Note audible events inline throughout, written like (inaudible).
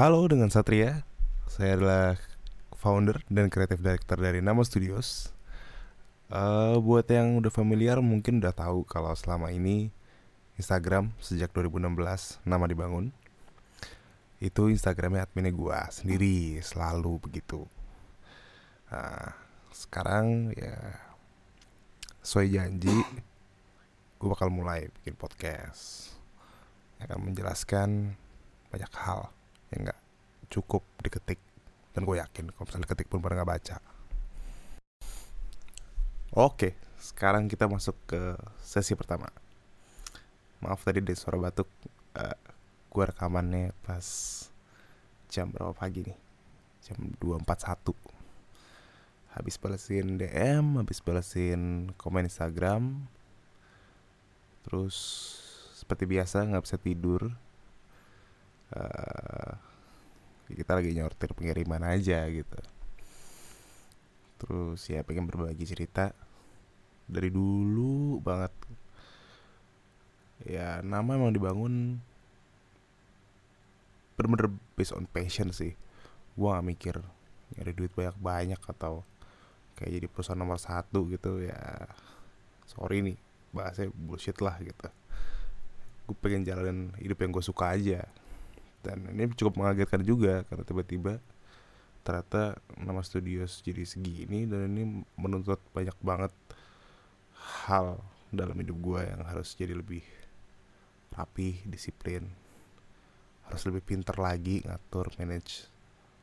Halo dengan Satria. Saya adalah founder dan creative director dari Nama Studios. Uh, Buat yang udah familiar mungkin udah tahu kalau selama ini Instagram sejak 2016 nama dibangun. Itu Instagramnya adminnya gua sendiri selalu begitu. Nah sekarang ya sesuai janji gue bakal mulai bikin podcast. Yang akan menjelaskan banyak hal yang nggak. Cukup diketik. Dan gue yakin kalau misalnya ketik pun pada nggak baca. Oke sekarang kita masuk ke sesi pertama. Maaf tadi dari suara batuk uh, gue rekamannya pas jam berapa pagi nih? Jam 2.41 habis balesin DM habis balesin komen Instagram. Terus seperti biasa nggak bisa tidur. Uh, kita lagi nyortir pengiriman aja gitu. Terus ya pengen berbagi cerita. Dari dulu banget. Ya nama emang dibangun bener-bener based on passion sih. Gua gak mikir nyari duit banyak-banyak atau kayak jadi perusahaan nomor satu gitu ya sorry nih bahasanya bullshit lah gitu. Gue pengen jalanin hidup yang gue suka aja dan ini cukup mengagetkan juga karena tiba-tiba ternyata nama studios jadi segini dan ini menuntut banyak banget hal dalam hidup gue yang harus jadi lebih rapi, disiplin, harus lebih pinter lagi ngatur, manage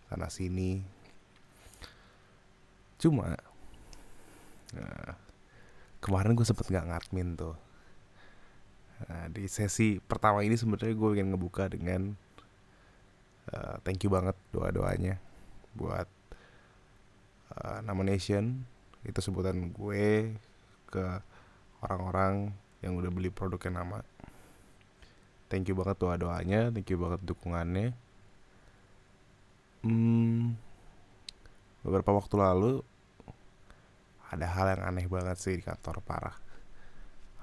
sana sini. Cuma nah, kemarin gue sempet nggak ngadmin tuh. Nah, di sesi pertama ini sebenarnya gue ingin ngebuka dengan uh, thank you banget doa doanya buat uh, nomination itu sebutan gue ke orang-orang yang udah beli produknya nama. Thank you banget doa doanya thank you banget dukungannya. Hmm, beberapa waktu lalu ada hal yang aneh banget sih di kantor parah.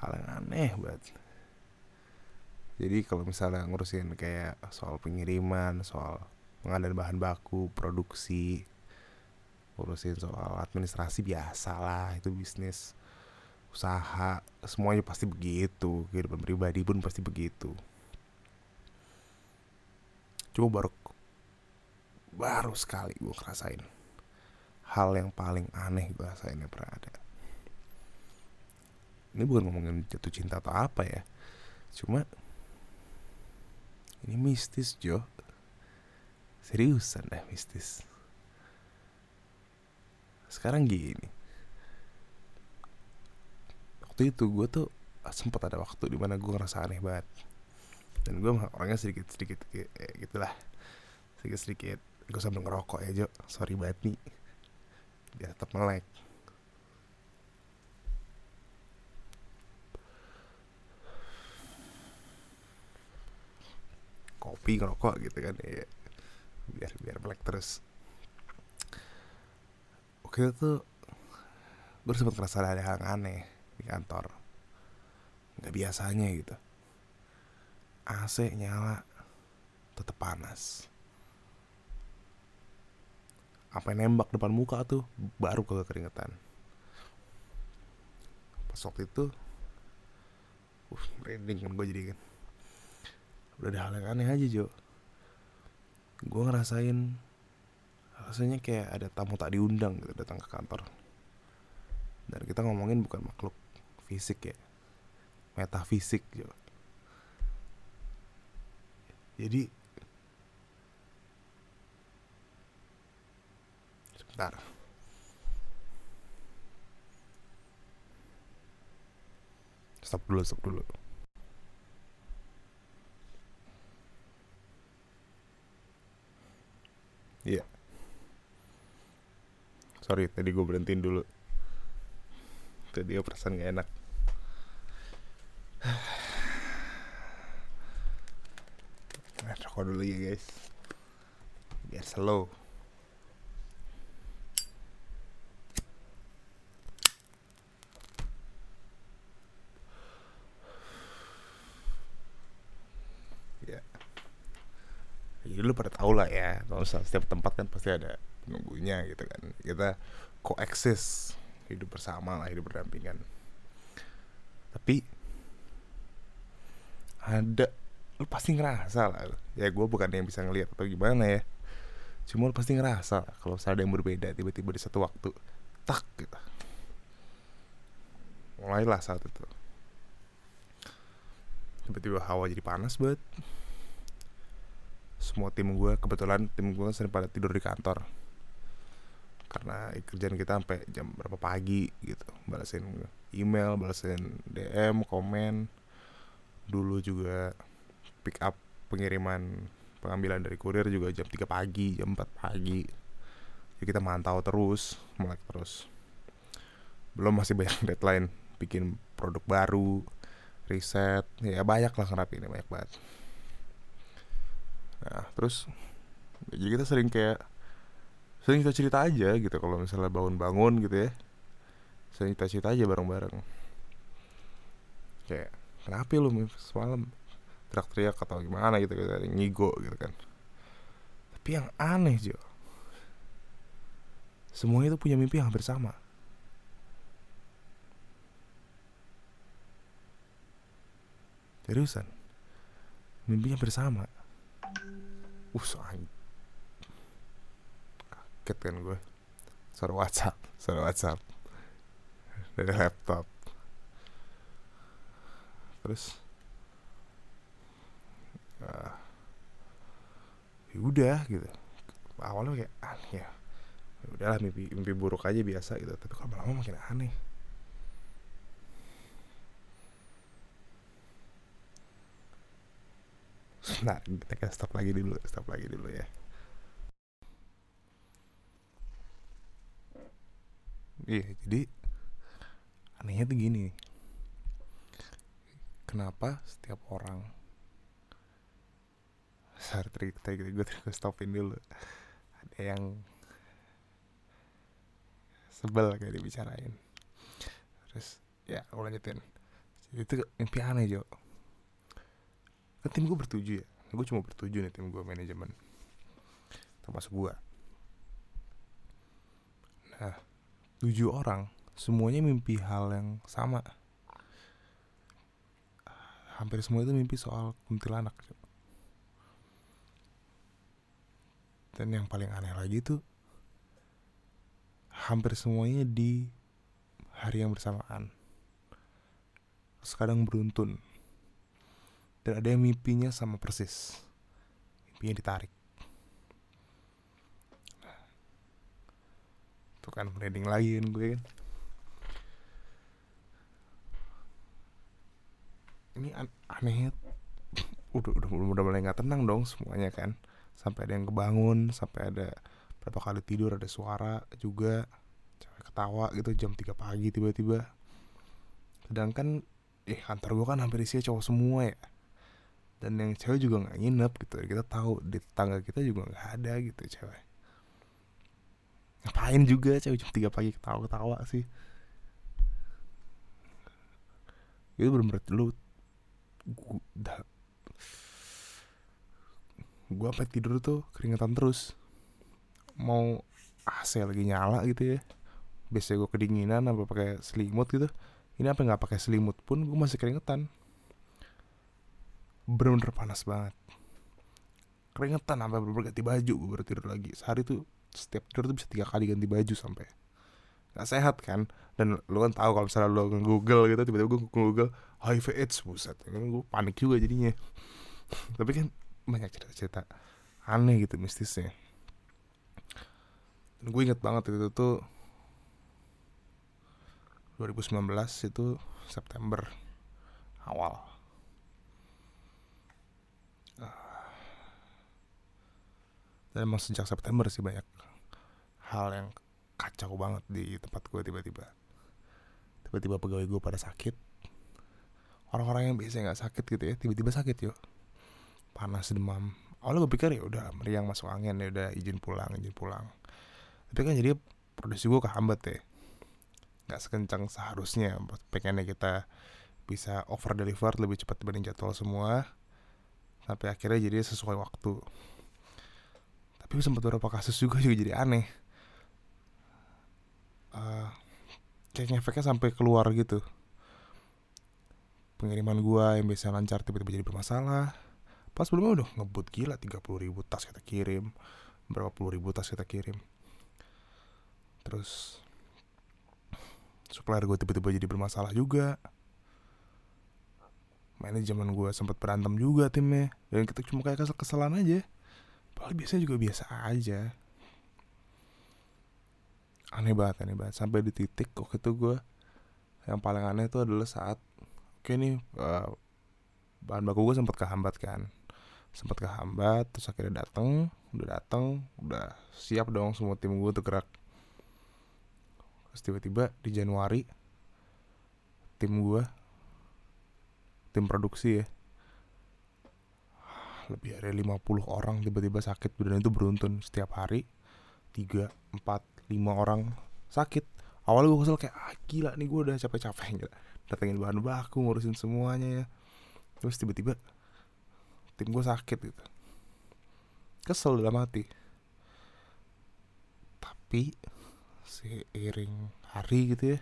Hal yang aneh banget jadi kalau misalnya ngurusin kayak soal pengiriman soal pengadaan bahan baku produksi urusin soal administrasi biasa lah itu bisnis usaha semuanya pasti begitu kehidupan pribadi pun pasti begitu. Cuma baru baru sekali gue ngerasain hal yang paling aneh gue rasain yang pernah ada. Ini bukan ngomongin jatuh cinta atau apa ya cuma ini mistis Jo. Seriusan dah mistis. Sekarang gini. Waktu itu gue tuh sempat ada waktu di mana gue ngerasa aneh banget. Dan gue orangnya sedikit-sedikit eh, gitu lah Sedikit-sedikit Gue sambil ngerokok ya Jo. Sorry banget nih. Biar tetap melek kopi ngerokok gitu kan ya biar biar black terus. Oke itu gue sempat ngerasa ada hal aneh di kantor. Nggak biasanya gitu. AC nyala tetap panas. Apa yang nembak depan muka tuh baru ke keringetan. Pas waktu itu uh merinding kan gue jadi kan udah ada hal yang aneh aja Jo. Gue ngerasain rasanya kayak ada tamu tak diundang gitu datang ke kantor. Dan kita ngomongin bukan makhluk fisik ya metafisik Jo. Jadi sebentar. Stop dulu stop dulu Iya. Yeah. Sorry, tadi gue berhentiin dulu. Tadi perasaan gak enak. (sighs) Rokok dulu ya guys. Biar slow. Ya. Lu pada tau lah ya kalau setiap tempat kan pasti ada penunggunya gitu kan. Kita koeksis hidup bersama lah hidup berdampingan. Tapi ada lu pasti ngerasa lah. Ya gue bukan yang bisa ngelihat atau gimana ya. Cuma lu pasti ngerasa kalau ada yang berbeda tiba-tiba di satu waktu tak gitu. Mulailah saat itu. Tiba-tiba hawa jadi panas banget semua tim gue kebetulan tim gue sering pada tidur di kantor. Karena kerjaan kita sampai jam berapa pagi gitu balasin email balasin DM komen. Dulu juga pick up pengiriman pengambilan dari kurir juga jam 3 pagi jam 4 pagi. Jadi kita mantau terus melek terus. Belum masih banyak (laughs) deadline bikin produk baru riset. Ya banyak lah ini banyak banget nah terus jadi kita sering kayak sering kita cerita aja gitu kalau misalnya bangun-bangun gitu ya. Sering kita cerita aja bareng-bareng. Kayak kenapa lu semalam teriak-teriak atau gimana gitu gitu ngigo gitu kan. Tapi yang aneh Jo. Semuanya itu punya mimpi yang hampir sama. Seriusan. Mimpinya bersama uh soalnya kaget kan gue. Suara WhatsApp suara WhatsApp. Dari laptop. Terus uh, ya gitu. Awalnya kayak aneh ya, ya udahlah mimpi mimpi buruk aja biasa gitu. Tapi kalau lama makin aneh Nah, kita stop lagi dulu, stop lagi dulu ya. Iya, jadi anehnya tuh gini. Kenapa setiap orang Sorry, cerita gitu, gue terus stopin dulu. Ada yang sebel kayak dibicarain. Terus ya, gue lanjutin. Jadi itu mimpi aneh, Jo kan tim gue bertujuh ya. Gue cuma bertujuh nih tim gue manajemen. Termasuk gue nah tujuh orang semuanya mimpi hal yang sama. Hampir semua itu mimpi soal kuntilanak dan yang paling aneh lagi tuh hampir semuanya di hari yang bersamaan. Sekarang beruntun dan ada yang mimpinya sama persis. Mimpinya ditarik. Itu kan merinding lagi kan gue kan. Ini an anehnya (laughs) udah udah udah mulai nggak tenang dong semuanya kan. Sampai ada yang kebangun sampai ada berapa kali tidur ada suara juga. Cewek ketawa gitu jam 3 pagi tiba-tiba. Sedangkan eh kantor gue kan hampir isinya cowok semua ya dan yang cewek juga nggak nginep gitu. Kita tahu di tetangga kita juga nggak ada gitu cewek. Ngapain juga cewek jam tiga pagi ketawa ketawa sih? Itu bener-bener lu gua, gua sampai tidur tuh keringetan terus. Mau AC lagi nyala gitu ya. Biasanya gue kedinginan apa pakai selimut gitu. Ini apa nggak pakai selimut pun gue masih keringetan bener-bener panas banget. Keringetan sampai bener ganti baju gue baru tidur lagi. Sehari tuh setiap tidur tuh bisa tiga kali ganti baju sampai nggak sehat kan? Dan lu kan tahu kalau misalnya lu nge-google gitu tiba-tiba gue google HIV AIDS buset. Gue panik juga jadinya. (laughs) Tapi kan banyak cerita-cerita aneh gitu mistisnya. Dan gue inget banget itu tuh 2019 itu September awal dan emang sejak September sih banyak hal yang kacau banget di tempat gue tiba-tiba. Tiba-tiba pegawai gue pada sakit. Orang-orang yang biasa nggak sakit gitu ya tiba-tiba sakit yuk panas demam. Awalnya gue pikir ya udah meriang masuk angin ya udah izin pulang izin pulang. Tapi kan jadi produksi gue kehambat ya. Nggak sekencang seharusnya pengennya kita bisa over deliver lebih cepat dibanding jadwal semua. Sampai akhirnya jadi sesuai waktu tapi sempat beberapa kasus juga juga jadi aneh. Uh, kayak ngefeknya sampai keluar gitu. Pengiriman gua yang biasa lancar tiba-tiba jadi bermasalah. Pas sebelumnya udah ngebut gila 30 ribu tas kita kirim. Berapa puluh ribu tas kita kirim. Terus supplier gue tiba-tiba jadi bermasalah juga. Manajemen gue sempat berantem juga timnya. Dan kita cuma kayak kesel-keselan aja padahal biasanya juga biasa aja. Aneh banget aneh banget. Sampai di titik waktu itu gue yang paling aneh itu adalah saat oke nih uh, bahan baku gue sempat kehambat kan. Sempat kehambat terus akhirnya datang udah datang udah siap dong semua tim gue tuh gerak. Terus tiba-tiba di Januari tim gue tim produksi ya lebih dari 50 orang tiba-tiba sakit dan itu beruntun setiap hari. 3, 4, 5 orang sakit. Awalnya gue kesel kayak ah, gila nih gue udah capek-capek gila datengin bahan baku ngurusin semuanya ya. Terus tiba-tiba tim gue sakit gitu. Kesel dalam hati. Tapi seiring hari gitu ya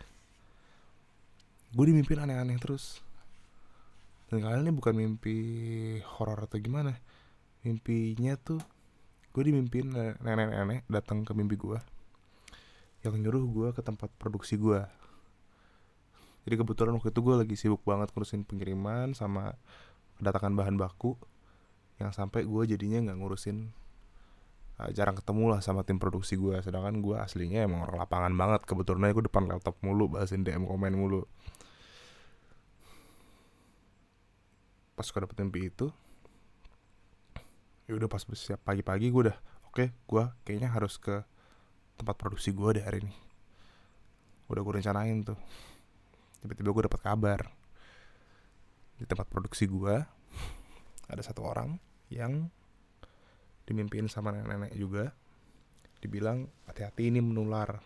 gue dimimpin aneh-aneh terus dan kalian ini bukan mimpi horor atau gimana. Mimpinya tuh gue dimimpin nenek-nenek datang ke mimpi gue. Yang nyuruh gue ke tempat produksi gue. Jadi kebetulan waktu itu gue lagi sibuk banget ngurusin pengiriman sama kedatangan bahan baku. Yang sampai gue jadinya nggak ngurusin uh, jarang ketemu lah sama tim produksi gue. Sedangkan gue aslinya emang orang lapangan banget kebetulan. Gue depan laptop mulu bahasin DM komen mulu pas gue dapet mimpi itu ya udah pas siap pagi-pagi gue udah oke okay, gue kayaknya harus ke tempat produksi gue deh hari ini. Udah gue rencanain tuh. Tiba-tiba gue dapat kabar di tempat produksi gue ada satu orang yang dimimpin sama nenek-nenek juga. Dibilang hati-hati ini menular.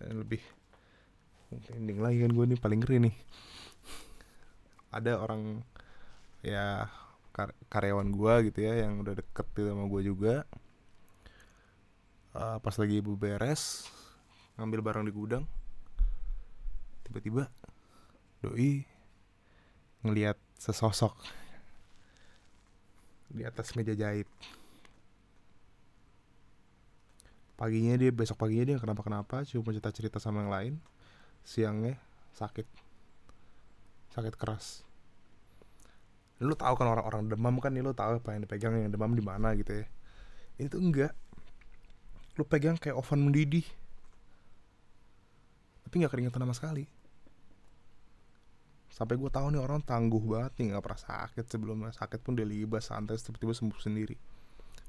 Dan lebih ending lagi kan gue nih paling ngeri nih. Ada orang ya kar karyawan gue gitu ya yang udah deket gitu sama gue juga. Uh, pas lagi ibu beres ngambil barang di gudang tiba-tiba doi ngelihat sesosok di atas meja jahit. Paginya dia besok paginya dia kenapa kenapa cuma cerita cerita sama yang lain siangnya sakit. Sakit keras. Lu tahu kan orang-orang demam kan nih lu tahu apa yang dipegang yang demam di mana gitu ya. Ini tuh enggak. Lu pegang kayak oven mendidih. Tapi nggak keringetan sama sekali. Sampai gue tahu nih orang tangguh banget nih nggak pernah sakit. Sebelumnya sakit pun dia libas santai tiba-tiba sembuh sendiri.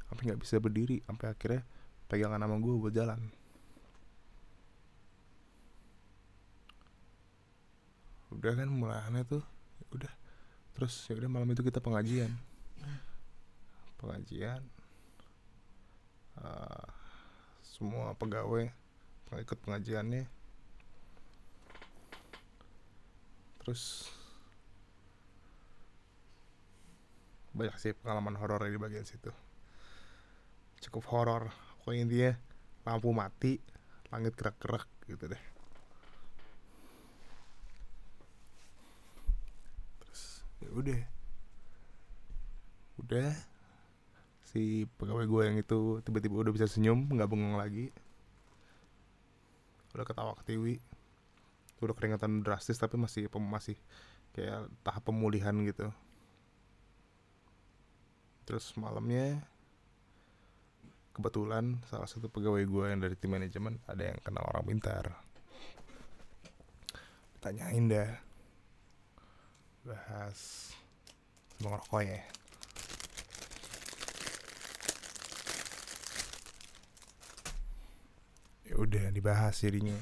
Sampai nggak bisa berdiri sampai akhirnya pegangan sama gue buat jalan udah kan mulai aneh tuh udah. Terus ya udah malam itu kita pengajian. Pengajian uh, semua pegawai ikut pengajiannya. Terus banyak sih pengalaman horor di bagian situ. Cukup horor. Pokoknya intinya lampu mati langit gerak-gerak gitu deh terus ya udah. Udah. Si pegawai gue yang itu tiba-tiba udah bisa senyum nggak bengong lagi. Udah ketawa ketiwi. Udah keringetan drastis tapi masih masih kayak tahap pemulihan gitu. Terus malamnya kebetulan salah satu pegawai gue yang dari tim manajemen ada yang kenal orang pintar. Tanyain dah bahas sama ngerokok ya. Ya udah dibahas jadinya.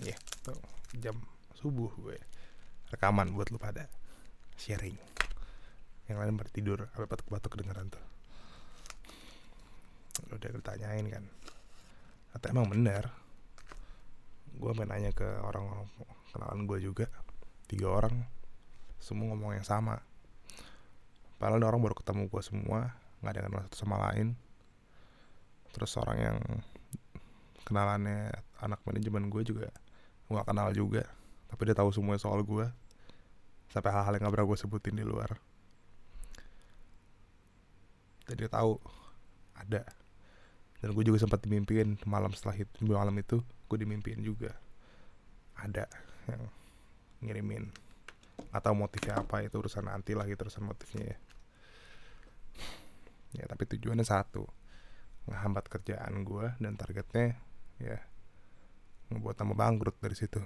Ya tuh jam subuh gue. Rekaman buat lu pada sharing. Yang lain pada tidur sampai batuk-batuk kedengeran tuh. Udah ditanyain kan? Atau emang bener? Gue main nanya ke orang kenalan gue juga tiga orang semua ngomong yang sama. Padahal orang baru ketemu gue semua nggak ada kenal satu sama lain. Terus orang yang kenalannya anak manajemen gue juga gue gak kenal juga tapi dia tahu semua soal gue sampai hal-hal yang gak pernah gue sebutin di luar. Dan dia tahu ada. Dan gue juga sempat dimimpiin malam setelah itu malam itu gue dimimpiin juga. Ada yang ngirimin. Atau motifnya apa itu urusan nanti lagi terusan motifnya ya. Ya tapi tujuannya satu ngehambat kerjaan gue dan targetnya ya ngebuat tambah bangkrut dari situ